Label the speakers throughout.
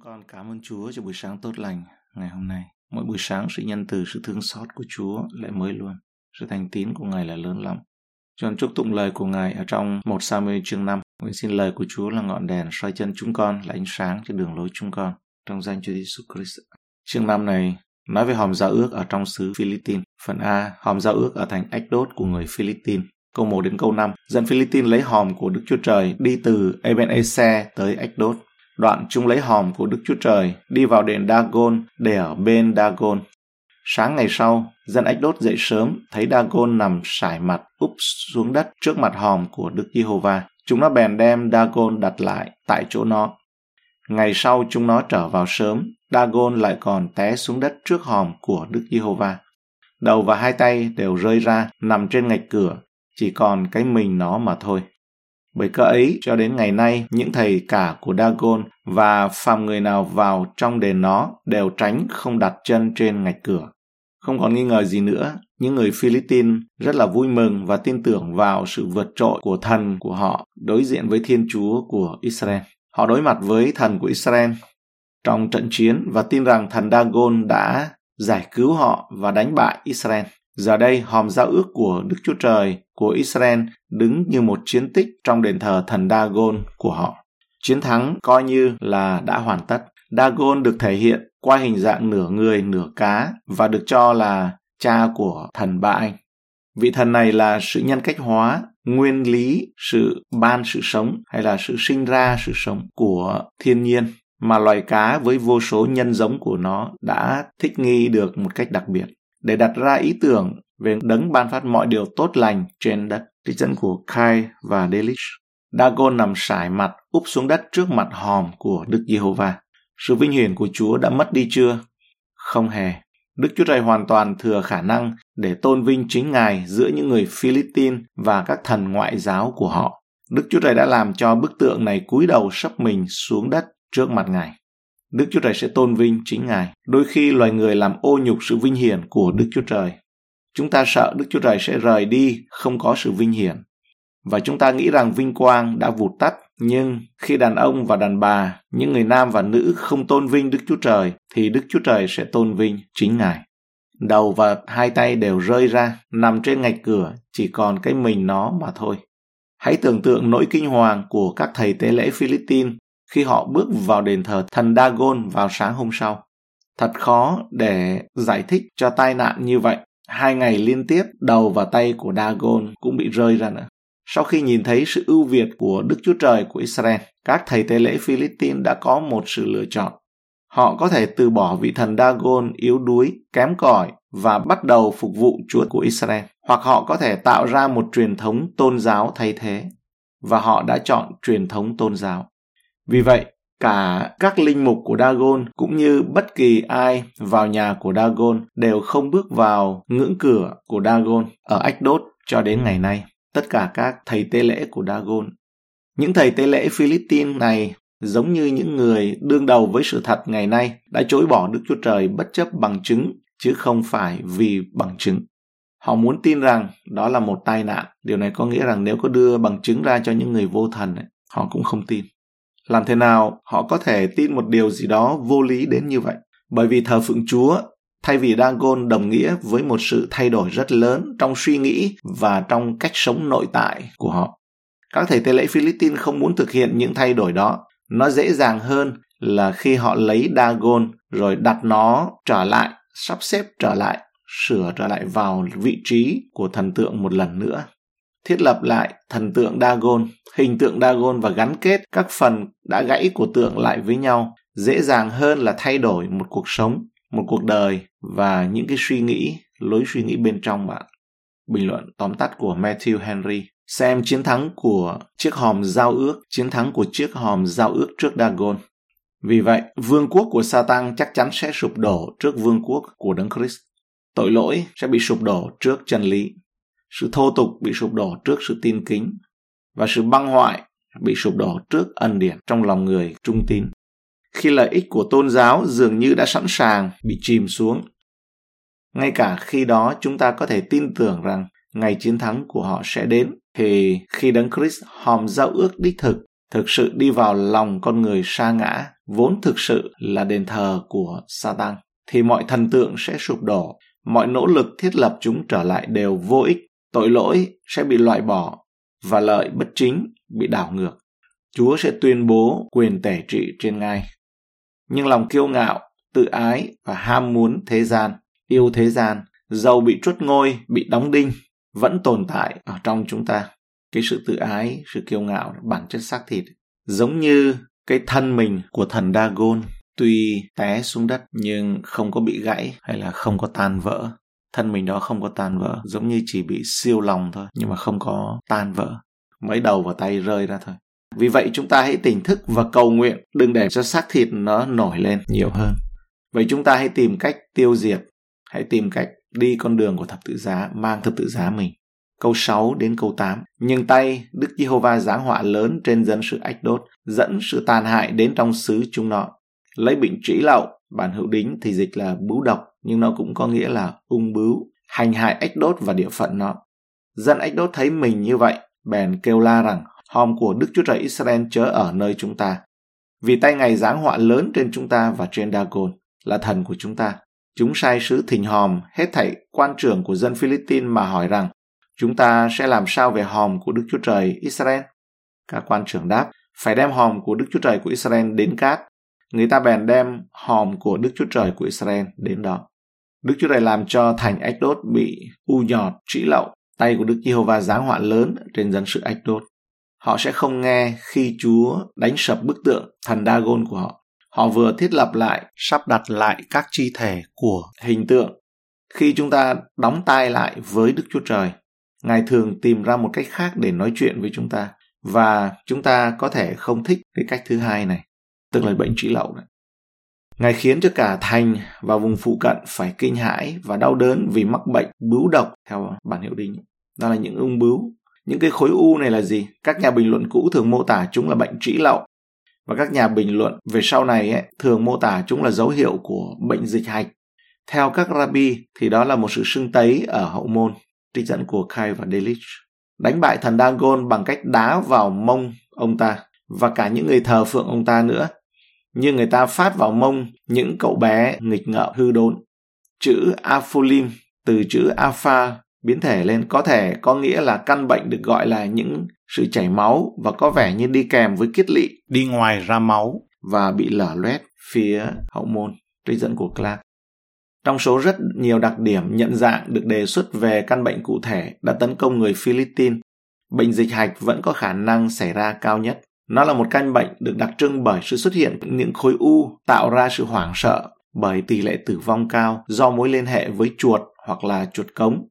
Speaker 1: Chúng con cảm ơn Chúa cho buổi sáng tốt lành ngày hôm nay. Mỗi buổi sáng sự nhân từ, sự thương xót của Chúa lại mới luôn. Sự thành tín của Ngài là lớn lắm. Cho nên chúc tụng lời của Ngài ở trong 1 Samuel chương 5. Nguyện xin lời của Chúa là ngọn đèn soi chân chúng con, là ánh sáng trên đường lối chúng con. Trong danh Chúa Jesus Christ. Chương 5 này nói về hòm giao ước ở trong xứ Philippines. Phần A, hòm giao ước ở thành ách đốt của người Philippines. Câu 1 đến câu 5, dân Philippines lấy hòm của Đức Chúa Trời đi từ Ebenezer tới ách đốt. Đoạn chúng lấy hòm của Đức Chúa Trời đi vào đền Dagon để ở bên Dagon. Sáng ngày sau, dân ách đốt dậy sớm, thấy Dagon nằm sải mặt úp xuống đất trước mặt hòm của Đức Giê-hô-va. Chúng nó bèn đem Dagon đặt lại tại chỗ nó. Ngày sau chúng nó trở vào sớm, Dagon lại còn té xuống đất trước hòm của Đức Giê-hô-va. Đầu và hai tay đều rơi ra, nằm trên ngạch cửa, chỉ còn cái mình nó mà thôi. Bởi cơ ấy, cho đến ngày nay, những thầy cả của Dagon và phàm người nào vào trong đền nó đều tránh không đặt chân trên ngạch cửa. Không còn nghi ngờ gì nữa, những người Philippines rất là vui mừng và tin tưởng vào sự vượt trội của thần của họ đối diện với Thiên Chúa của Israel. Họ đối mặt với thần của Israel trong trận chiến và tin rằng thần Dagon đã giải cứu họ và đánh bại Israel. Giờ đây, hòm giao ước của Đức Chúa Trời của Israel đứng như một chiến tích trong đền thờ thần Dagon của họ. Chiến thắng coi như là đã hoàn tất. Dagon được thể hiện qua hình dạng nửa người nửa cá và được cho là cha của thần Ba Anh. Vị thần này là sự nhân cách hóa, nguyên lý, sự ban sự sống hay là sự sinh ra sự sống của thiên nhiên mà loài cá với vô số nhân giống của nó đã thích nghi được một cách đặc biệt để đặt ra ý tưởng về đấng ban phát mọi điều tốt lành trên đất. Trích dẫn của Kai và Delish. Dagon nằm sải mặt, úp xuống đất trước mặt hòm của Đức Giê-hô-va. Sự vinh hiển của Chúa đã mất đi chưa? Không hề. Đức Chúa Trời hoàn toàn thừa khả năng để tôn vinh chính Ngài giữa những người Philippines và các thần ngoại giáo của họ. Đức Chúa Trời đã làm cho bức tượng này cúi đầu sấp mình xuống đất trước mặt Ngài. Đức Chúa Trời sẽ tôn vinh chính Ngài. Đôi khi loài người làm ô nhục sự vinh hiển của Đức Chúa Trời. Chúng ta sợ Đức Chúa Trời sẽ rời đi, không có sự vinh hiển. Và chúng ta nghĩ rằng vinh quang đã vụt tắt, nhưng khi đàn ông và đàn bà, những người nam và nữ không tôn vinh Đức Chúa Trời, thì Đức Chúa Trời sẽ tôn vinh chính Ngài. Đầu và hai tay đều rơi ra, nằm trên ngạch cửa, chỉ còn cái mình nó mà thôi. Hãy tưởng tượng nỗi kinh hoàng của các thầy tế lễ Philippines khi họ bước vào đền thờ thần Dagon vào sáng hôm sau. Thật khó để giải thích cho tai nạn như vậy. Hai ngày liên tiếp, đầu và tay của Dagon cũng bị rơi ra nữa. Sau khi nhìn thấy sự ưu việt của Đức Chúa Trời của Israel, các thầy tế lễ Philippines đã có một sự lựa chọn. Họ có thể từ bỏ vị thần Dagon yếu đuối, kém cỏi và bắt đầu phục vụ Chúa của Israel, hoặc họ có thể tạo ra một truyền thống tôn giáo thay thế. Và họ đã chọn truyền thống tôn giáo. Vì vậy, cả các linh mục của Dagon cũng như bất kỳ ai vào nhà của Dagon đều không bước vào ngưỡng cửa của Dagon ở Ách Đốt cho đến ngày nay. Tất cả các thầy tế lễ của Dagon. Những thầy tế lễ Philippines này giống như những người đương đầu với sự thật ngày nay đã chối bỏ Đức Chúa Trời bất chấp bằng chứng chứ không phải vì bằng chứng. Họ muốn tin rằng đó là một tai nạn. Điều này có nghĩa rằng nếu có đưa bằng chứng ra cho những người vô thần, họ cũng không tin. Làm thế nào họ có thể tin một điều gì đó vô lý đến như vậy? Bởi vì thờ phượng Chúa thay vì Dagon đồng nghĩa với một sự thay đổi rất lớn trong suy nghĩ và trong cách sống nội tại của họ. Các thầy tế lễ Philippines không muốn thực hiện những thay đổi đó. Nó dễ dàng hơn là khi họ lấy Dagon rồi đặt nó trở lại, sắp xếp trở lại, sửa trở lại vào vị trí của thần tượng một lần nữa thiết lập lại thần tượng Dagon, hình tượng Dagon và gắn kết các phần đã gãy của tượng lại với nhau dễ dàng hơn là thay đổi một cuộc sống, một cuộc đời và những cái suy nghĩ, lối suy nghĩ bên trong bạn. Bình luận tóm tắt của Matthew Henry xem chiến thắng của chiếc hòm giao ước, chiến thắng của chiếc hòm giao ước trước Dagon. Vì vậy, vương quốc của Satan chắc chắn sẽ sụp đổ trước vương quốc của Đấng Christ. Tội lỗi sẽ bị sụp đổ trước chân lý sự thô tục bị sụp đổ trước sự tin kính và sự băng hoại bị sụp đổ trước ân điển trong lòng người trung tín. Khi lợi ích của tôn giáo dường như đã sẵn sàng bị chìm xuống ngay cả khi đó chúng ta có thể tin tưởng rằng ngày chiến thắng của họ sẽ đến thì khi đấng Christ hòm giao ước đích thực thực sự đi vào lòng con người sa ngã vốn thực sự là đền thờ của Satan, thì mọi thần tượng sẽ sụp đổ, mọi nỗ lực thiết lập chúng trở lại đều vô ích, tội lỗi sẽ bị loại bỏ và lợi bất chính bị đảo ngược. Chúa sẽ tuyên bố quyền tể trị trên ngai. Nhưng lòng kiêu ngạo, tự ái và ham muốn thế gian, yêu thế gian, dầu bị truất ngôi, bị đóng đinh, vẫn tồn tại ở trong chúng ta. Cái sự tự ái, sự kiêu ngạo, bản chất xác thịt, giống như cái thân mình của thần Dagon tuy té xuống đất nhưng không có bị gãy hay là không có tan vỡ thân mình đó không có tan vỡ giống như chỉ bị siêu lòng thôi nhưng mà không có tan vỡ mấy đầu và tay rơi ra thôi. Vì vậy chúng ta hãy tỉnh thức và cầu nguyện đừng để cho xác thịt nó nổi lên nhiều hơn. Vậy chúng ta hãy tìm cách tiêu diệt hãy tìm cách đi con đường của thập tự giá mang thập tự giá mình. Câu 6 đến câu 8. Nhưng tay Đức Giê-hô-va giáng họa lớn trên dân sự ách đốt, dẫn sự tàn hại đến trong xứ chúng nọ. Lấy bệnh trĩ lậu, bản hữu đính thì dịch là bướu độc, nhưng nó cũng có nghĩa là ung bướu, hành hại ách đốt và địa phận nó. Dân ách đốt thấy mình như vậy, bèn kêu la rằng, hòm của Đức Chúa Trời Israel chớ ở nơi chúng ta. Vì tay Ngài giáng họa lớn trên chúng ta và trên Dagon, là thần của chúng ta. Chúng sai sứ thỉnh hòm hết thảy quan trưởng của dân Philippines mà hỏi rằng, chúng ta sẽ làm sao về hòm của Đức Chúa Trời Israel? Các quan trưởng đáp, phải đem hòm của Đức Chúa Trời của Israel đến cát. Người ta bèn đem hòm của Đức Chúa Trời của Israel đến đó. Đức Chúa Trời làm cho thành Ách Đốt bị u nhọt, trĩ lậu. Tay của Đức Giê-hô-va giáng họa lớn trên dân sự Ách Đốt. Họ sẽ không nghe khi Chúa đánh sập bức tượng thần Dagon của họ. Họ vừa thiết lập lại, sắp đặt lại các chi thể của hình tượng. Khi chúng ta đóng tai lại với Đức Chúa Trời, Ngài thường tìm ra một cách khác để nói chuyện với chúng ta và chúng ta có thể không thích cái cách thứ hai này, tức là bệnh trĩ lậu này. Ngài khiến cho cả thành và vùng phụ cận phải kinh hãi và đau đớn vì mắc bệnh bướu độc theo bản hiệu đinh. Đó là những ung bướu. Những cái khối u này là gì? Các nhà bình luận cũ thường mô tả chúng là bệnh trĩ lậu. Và các nhà bình luận về sau này ấy, thường mô tả chúng là dấu hiệu của bệnh dịch hạch. Theo các rabbi thì đó là một sự sưng tấy ở hậu môn trích dẫn của Kai và delich đánh bại thần Dagon bằng cách đá vào mông ông ta và cả những người thờ phượng ông ta nữa. Nhưng người ta phát vào mông những cậu bé nghịch ngợm hư đốn. Chữ Apholim từ chữ Alpha biến thể lên có thể có nghĩa là căn bệnh được gọi là những sự chảy máu và có vẻ như đi kèm với kiết lỵ đi ngoài ra máu và bị lở loét phía hậu môn trích dẫn của Clark trong số rất nhiều đặc điểm nhận dạng được đề xuất về căn bệnh cụ thể đã tấn công người Philippines, bệnh dịch hạch vẫn có khả năng xảy ra cao nhất. Nó là một căn bệnh được đặc trưng bởi sự xuất hiện những khối u tạo ra sự hoảng sợ bởi tỷ lệ tử vong cao do mối liên hệ với chuột hoặc là chuột cống.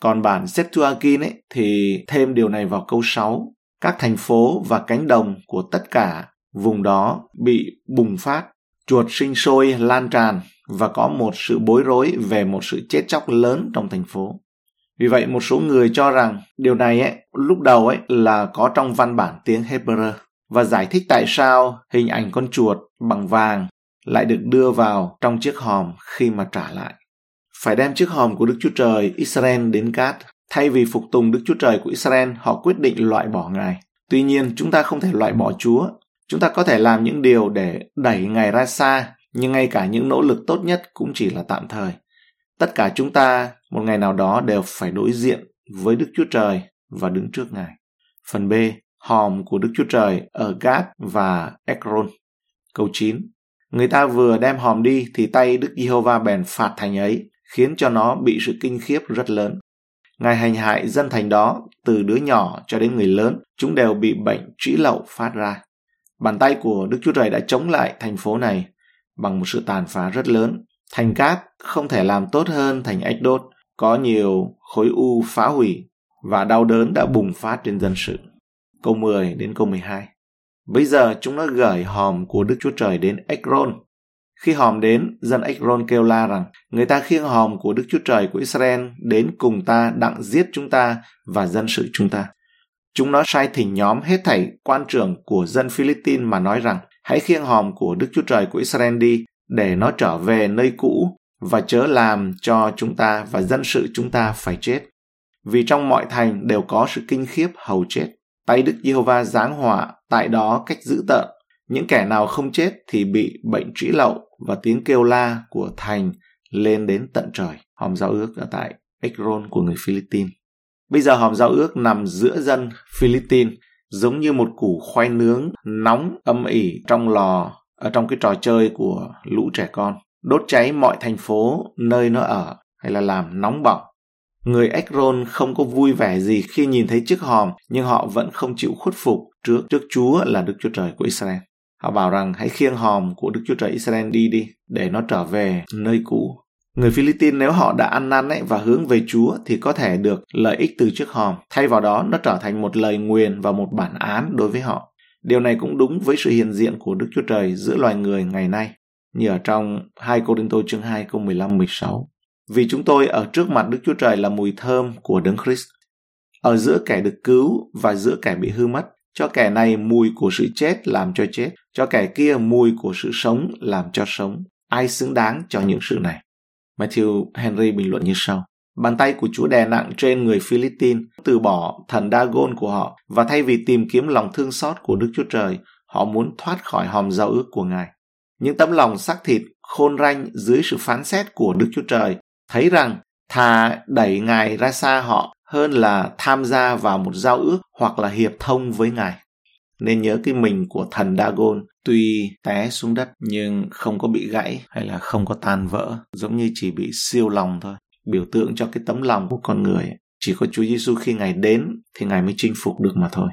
Speaker 1: Còn bản Septuagint ấy, thì thêm điều này vào câu 6. Các thành phố và cánh đồng của tất cả vùng đó bị bùng phát, chuột sinh sôi lan tràn và có một sự bối rối về một sự chết chóc lớn trong thành phố. Vì vậy một số người cho rằng điều này ấy, lúc đầu ấy là có trong văn bản tiếng Hebrew và giải thích tại sao hình ảnh con chuột bằng vàng lại được đưa vào trong chiếc hòm khi mà trả lại. Phải đem chiếc hòm của Đức Chúa Trời Israel đến cát. Thay vì phục tùng Đức Chúa Trời của Israel, họ quyết định loại bỏ Ngài. Tuy nhiên, chúng ta không thể loại bỏ Chúa. Chúng ta có thể làm những điều để đẩy Ngài ra xa nhưng ngay cả những nỗ lực tốt nhất cũng chỉ là tạm thời. Tất cả chúng ta một ngày nào đó đều phải đối diện với Đức Chúa Trời và đứng trước Ngài. Phần B, hòm của Đức Chúa Trời ở Gad và Ekron. Câu 9. Người ta vừa đem hòm đi thì tay Đức Giê-hô-va bèn phạt thành ấy, khiến cho nó bị sự kinh khiếp rất lớn. Ngài hành hại dân thành đó, từ đứa nhỏ cho đến người lớn, chúng đều bị bệnh trĩ lậu phát ra. Bàn tay của Đức Chúa Trời đã chống lại thành phố này bằng một sự tàn phá rất lớn. Thành cát không thể làm tốt hơn thành ách đốt, có nhiều khối u phá hủy và đau đớn đã bùng phát trên dân sự. Câu 10 đến câu 12 Bây giờ chúng nó gửi hòm của Đức Chúa Trời đến Ekron. Khi hòm đến, dân Ekron kêu la rằng, người ta khiêng hòm của Đức Chúa Trời của Israel đến cùng ta đặng giết chúng ta và dân sự chúng ta. Chúng nó sai thỉnh nhóm hết thảy quan trưởng của dân Philippines mà nói rằng, hãy khiêng hòm của Đức Chúa Trời của Israel đi để nó trở về nơi cũ và chớ làm cho chúng ta và dân sự chúng ta phải chết. Vì trong mọi thành đều có sự kinh khiếp hầu chết. Tay Đức Giê-hô-va giáng hỏa tại đó cách dữ tợn. những kẻ nào không chết thì bị bệnh trĩ lậu và tiếng kêu la của thành lên đến tận trời. Hòm giao ước ở tại Ekron của người Philippines. Bây giờ hòm giao ước nằm giữa dân Philippines giống như một củ khoai nướng nóng âm ỉ trong lò, ở trong cái trò chơi của lũ trẻ con đốt cháy mọi thành phố nơi nó ở, hay là làm nóng bỏng người Ekron không có vui vẻ gì khi nhìn thấy chiếc hòm nhưng họ vẫn không chịu khuất phục trước trước Chúa là Đức Chúa Trời của Israel họ bảo rằng hãy khiêng hòm của Đức Chúa Trời Israel đi đi để nó trở về nơi cũ Người Philippines nếu họ đã ăn năn ấy và hướng về Chúa thì có thể được lợi ích từ chiếc hòm. Thay vào đó, nó trở thành một lời nguyền và một bản án đối với họ. Điều này cũng đúng với sự hiện diện của Đức Chúa Trời giữa loài người ngày nay, như ở trong 2 Cô Đinh Tô chương 2 câu 15-16. Vì chúng tôi ở trước mặt Đức Chúa Trời là mùi thơm của Đấng Christ. Ở giữa kẻ được cứu và giữa kẻ bị hư mất, cho kẻ này mùi của sự chết làm cho chết, cho kẻ kia mùi của sự sống làm cho sống. Ai xứng đáng cho những sự này? Matthew Henry bình luận như sau. Bàn tay của Chúa đè nặng trên người Philippines, từ bỏ thần Dagon của họ và thay vì tìm kiếm lòng thương xót của Đức Chúa Trời, họ muốn thoát khỏi hòm giao ước của Ngài. Những tấm lòng xác thịt khôn ranh dưới sự phán xét của Đức Chúa Trời thấy rằng thà đẩy Ngài ra xa họ hơn là tham gia vào một giao ước hoặc là hiệp thông với Ngài. Nên nhớ cái mình của thần Dagon tuy té xuống đất nhưng không có bị gãy hay là không có tan vỡ, giống như chỉ bị siêu lòng thôi. Biểu tượng cho cái tấm lòng của con người. Chỉ có Chúa Giêsu khi Ngài đến thì Ngài mới chinh phục được mà thôi.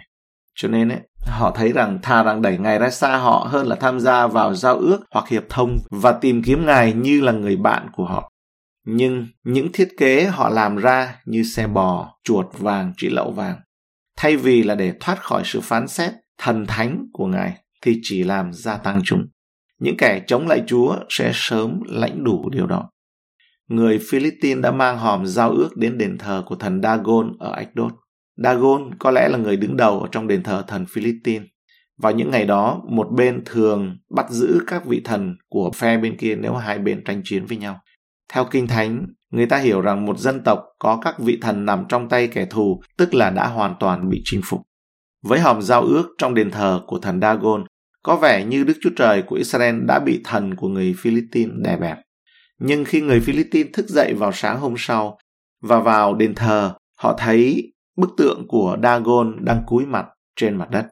Speaker 1: Cho nên ấy, họ thấy rằng thà rằng đẩy Ngài ra xa họ hơn là tham gia vào giao ước hoặc hiệp thông và tìm kiếm Ngài như là người bạn của họ. Nhưng những thiết kế họ làm ra như xe bò, chuột vàng, trĩ lậu vàng, thay vì là để thoát khỏi sự phán xét thần thánh của Ngài thì chỉ làm gia tăng chúng. Những kẻ chống lại Chúa sẽ sớm lãnh đủ điều đó. Người Philippines đã mang hòm giao ước đến đền thờ của thần Dagon ở Ashdod. Dagon có lẽ là người đứng đầu ở trong đền thờ thần Philippines. Vào những ngày đó, một bên thường bắt giữ các vị thần của phe bên kia nếu hai bên tranh chiến với nhau. Theo Kinh Thánh, người ta hiểu rằng một dân tộc có các vị thần nằm trong tay kẻ thù, tức là đã hoàn toàn bị chinh phục. Với hòm giao ước trong đền thờ của thần Dagon, có vẻ như Đức Chúa Trời của Israel đã bị thần của người Philippines đè bẹp. Nhưng khi người Philippines thức dậy vào sáng hôm sau và vào đền thờ, họ thấy bức tượng của Dagon đang cúi mặt trên mặt đất.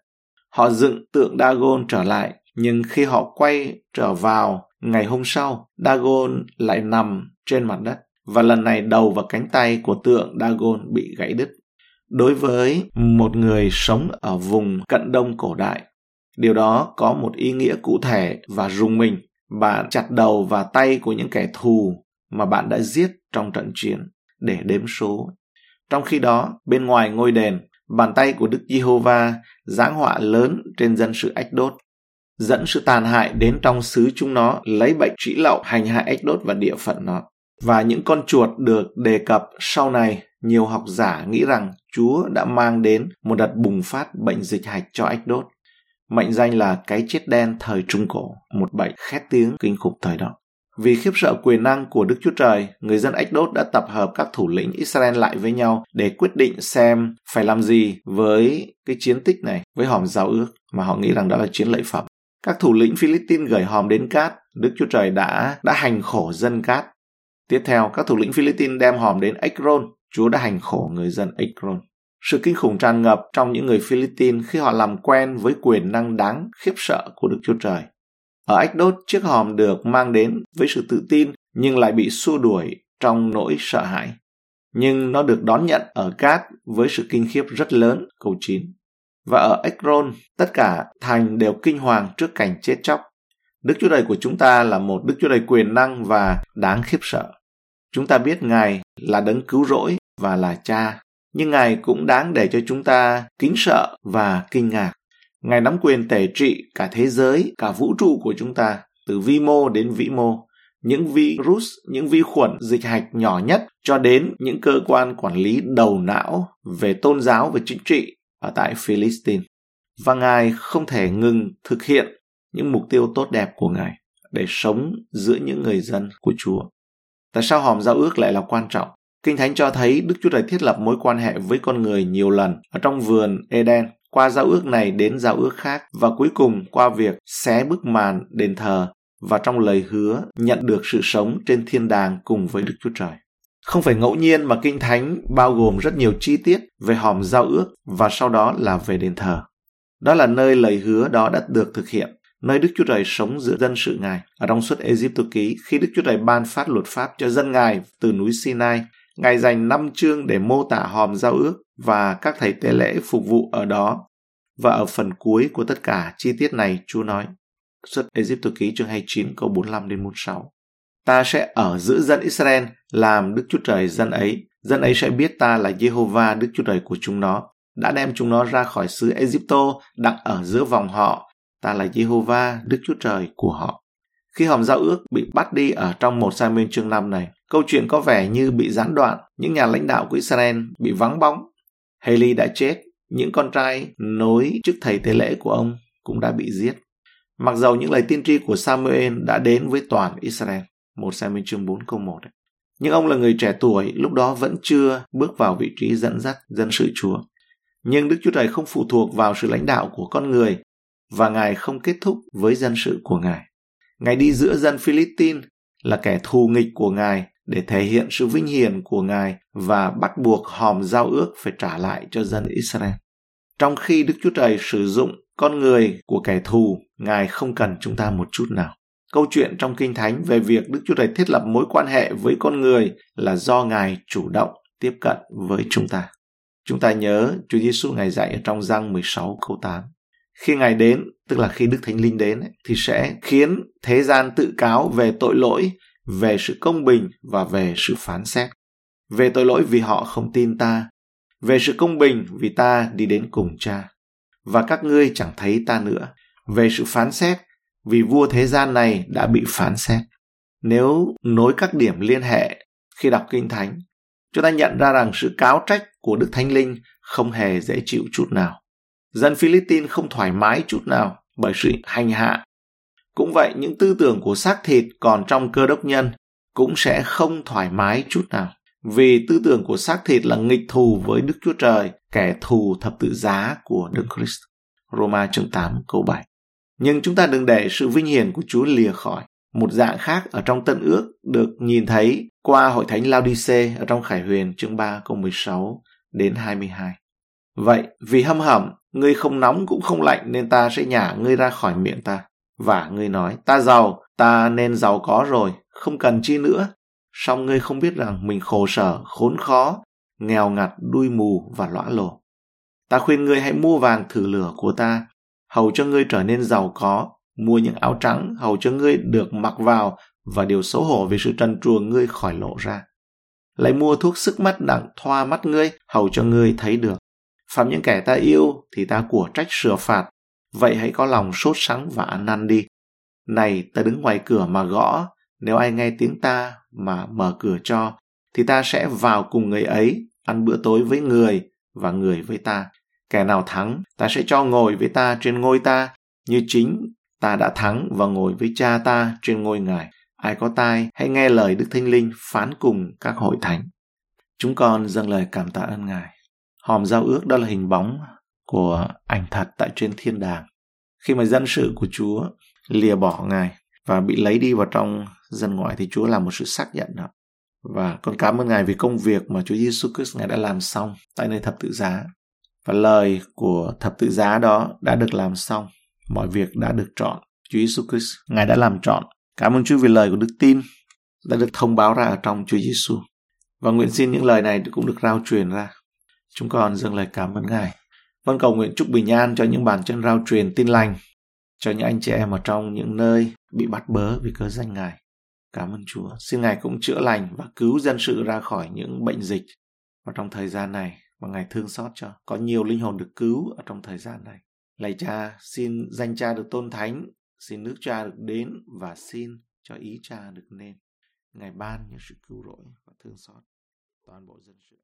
Speaker 1: Họ dựng tượng Dagon trở lại, nhưng khi họ quay trở vào ngày hôm sau, Dagon lại nằm trên mặt đất và lần này đầu và cánh tay của tượng Dagon bị gãy đứt. Đối với một người sống ở vùng cận đông cổ đại điều đó có một ý nghĩa cụ thể và rùng mình. Bạn chặt đầu và tay của những kẻ thù mà bạn đã giết trong trận chiến để đếm số. Trong khi đó bên ngoài ngôi đền bàn tay của đức giê-hô-va giáng họa lớn trên dân sự ách đốt dẫn sự tàn hại đến trong xứ chúng nó lấy bệnh trĩ lậu hành hạ ếch đốt và địa phận nó và những con chuột được đề cập sau này nhiều học giả nghĩ rằng Chúa đã mang đến một đợt bùng phát bệnh dịch hạch cho ếch đốt. Mệnh danh là cái chết đen thời Trung Cổ, một bệnh khét tiếng kinh khủng thời đó. Vì khiếp sợ quyền năng của Đức Chúa Trời, người dân Ách Đốt đã tập hợp các thủ lĩnh Israel lại với nhau để quyết định xem phải làm gì với cái chiến tích này, với hòm giao ước mà họ nghĩ rằng đó là chiến lợi phẩm. Các thủ lĩnh Philippines gửi hòm đến Cát, Đức Chúa Trời đã đã hành khổ dân Cát. Tiếp theo, các thủ lĩnh Philippines đem hòm đến Ekron, Chúa đã hành khổ người dân Ekron. Sự kinh khủng tràn ngập trong những người Philippines khi họ làm quen với quyền năng đáng khiếp sợ của Đức Chúa Trời. Ở Ách Đốt, chiếc hòm được mang đến với sự tự tin nhưng lại bị xua đuổi trong nỗi sợ hãi. Nhưng nó được đón nhận ở Cát với sự kinh khiếp rất lớn, câu 9. Và ở Ekron, tất cả thành đều kinh hoàng trước cảnh chết chóc. Đức Chúa Trời của chúng ta là một Đức Chúa Trời quyền năng và đáng khiếp sợ. Chúng ta biết Ngài là đấng cứu rỗi và là cha, nhưng Ngài cũng đáng để cho chúng ta kính sợ và kinh ngạc. Ngài nắm quyền tể trị cả thế giới, cả vũ trụ của chúng ta, từ vi mô đến vĩ mô. Những virus, những vi khuẩn dịch hạch nhỏ nhất cho đến những cơ quan quản lý đầu não về tôn giáo và chính trị ở tại Philistine. Và Ngài không thể ngừng thực hiện những mục tiêu tốt đẹp của Ngài để sống giữa những người dân của Chúa. Tại sao hòm giao ước lại là quan trọng? Kinh Thánh cho thấy Đức Chúa Trời thiết lập mối quan hệ với con người nhiều lần ở trong vườn Eden qua giao ước này đến giao ước khác và cuối cùng qua việc xé bức màn đền thờ và trong lời hứa nhận được sự sống trên thiên đàng cùng với Đức Chúa Trời. Không phải ngẫu nhiên mà Kinh Thánh bao gồm rất nhiều chi tiết về hòm giao ước và sau đó là về đền thờ. Đó là nơi lời hứa đó đã được thực hiện, nơi Đức Chúa Trời sống giữa dân sự Ngài. Ở trong suốt Egypto ký, khi Đức Chúa Trời ban phát luật pháp cho dân Ngài từ núi Sinai, Ngài dành năm chương để mô tả hòm giao ước và các thầy tế lễ phục vụ ở đó. Và ở phần cuối của tất cả chi tiết này, Chúa nói, xuất Egypto ký chương 29 câu 45 đến 46. Ta sẽ ở giữa dân Israel làm Đức Chúa Trời dân ấy. Dân ấy sẽ biết ta là Jehovah Đức Chúa Trời của chúng nó. Đã đem chúng nó ra khỏi xứ Egypto, đặt ở giữa vòng họ. Ta là Jehovah Đức Chúa Trời của họ. Khi hòm giao ước bị bắt đi ở trong một Samuel chương 5 này, câu chuyện có vẻ như bị gián đoạn. Những nhà lãnh đạo của Israel bị vắng bóng. Haley đã chết, những con trai nối chức thầy tế lễ của ông cũng đã bị giết. Mặc dầu những lời tiên tri của Samuel đã đến với toàn Israel, một Samuel chương 4 câu 1. Nhưng ông là người trẻ tuổi, lúc đó vẫn chưa bước vào vị trí dẫn dắt dân sự Chúa. Nhưng Đức Chúa Trời không phụ thuộc vào sự lãnh đạo của con người và Ngài không kết thúc với dân sự của Ngài. Ngài đi giữa dân Philippines là kẻ thù nghịch của Ngài để thể hiện sự vinh hiển của Ngài và bắt buộc hòm giao ước phải trả lại cho dân Israel. Trong khi Đức Chúa Trời sử dụng con người của kẻ thù, Ngài không cần chúng ta một chút nào. Câu chuyện trong Kinh Thánh về việc Đức Chúa Trời thiết lập mối quan hệ với con người là do Ngài chủ động tiếp cận với chúng ta. Chúng ta nhớ Chúa Giêsu Ngài dạy ở trong răng 16 câu 8. Khi Ngài đến, tức là khi Đức Thánh Linh đến, thì sẽ khiến thế gian tự cáo về tội lỗi, về sự công bình và về sự phán xét. Về tội lỗi vì họ không tin ta, về sự công bình vì ta đi đến cùng cha và các ngươi chẳng thấy ta nữa về sự phán xét vì vua thế gian này đã bị phán xét nếu nối các điểm liên hệ khi đọc kinh thánh chúng ta nhận ra rằng sự cáo trách của đức thánh linh không hề dễ chịu chút nào dân philippines không thoải mái chút nào bởi sự hành hạ cũng vậy những tư tưởng của xác thịt còn trong cơ đốc nhân cũng sẽ không thoải mái chút nào vì tư tưởng của xác thịt là nghịch thù với Đức Chúa Trời, kẻ thù thập tự giá của Đức Christ. Roma chương 8 câu 7. Nhưng chúng ta đừng để sự vinh hiển của Chúa lìa khỏi. Một dạng khác ở trong Tân Ước được nhìn thấy qua hội thánh Laodice ở trong Khải Huyền chương 3 câu 16 đến 22. Vậy, vì hâm hẩm, ngươi không nóng cũng không lạnh nên ta sẽ nhả ngươi ra khỏi miệng ta. Và ngươi nói, ta giàu, ta nên giàu có rồi, không cần chi nữa, song ngươi không biết rằng mình khổ sở, khốn khó, nghèo ngặt, đuôi mù và lõa lồ. Ta khuyên ngươi hãy mua vàng thử lửa của ta, hầu cho ngươi trở nên giàu có, mua những áo trắng, hầu cho ngươi được mặc vào và điều xấu hổ vì sự trần truồng ngươi khỏi lộ ra. Lại mua thuốc sức mắt đặng thoa mắt ngươi, hầu cho ngươi thấy được. Phạm những kẻ ta yêu thì ta của trách sửa phạt, vậy hãy có lòng sốt sắng và ăn năn đi. Này, ta đứng ngoài cửa mà gõ, nếu ai nghe tiếng ta mà mở cửa cho, thì ta sẽ vào cùng người ấy, ăn bữa tối với người và người với ta. Kẻ nào thắng, ta sẽ cho ngồi với ta trên ngôi ta, như chính ta đã thắng và ngồi với cha ta trên ngôi ngài. Ai có tai, hãy nghe lời Đức Thánh Linh phán cùng các hội thánh. Chúng con dâng lời cảm tạ ơn Ngài. Hòm giao ước đó là hình bóng của ảnh thật tại trên thiên đàng. Khi mà dân sự của Chúa lìa bỏ Ngài và bị lấy đi vào trong dân ngoại thì Chúa làm một sự xác nhận đó. Và con cảm ơn Ngài vì công việc mà Chúa Giêsu Christ Ngài đã làm xong tại nơi thập tự giá. Và lời của thập tự giá đó đã được làm xong. Mọi việc đã được chọn. Chúa Giêsu Christ, Ngài đã làm chọn. Cảm ơn Chúa vì lời của đức tin đã được thông báo ra ở trong Chúa Giêsu. Và nguyện xin những lời này cũng được rao truyền ra. Chúng con dâng lời cảm ơn Ngài. vân cầu nguyện chúc bình an cho những bàn chân rao truyền tin lành, cho những anh chị em ở trong những nơi bị bắt bớ vì cớ danh Ngài. Cảm ơn Chúa. Xin Ngài cũng chữa lành và cứu dân sự ra khỏi những bệnh dịch vào trong thời gian này và Ngài thương xót cho. Có nhiều linh hồn được cứu ở trong thời gian này. Lạy cha, xin danh cha được tôn thánh, xin nước cha được đến và xin cho ý cha được nên. Ngài ban những sự cứu rỗi và thương xót toàn bộ dân sự.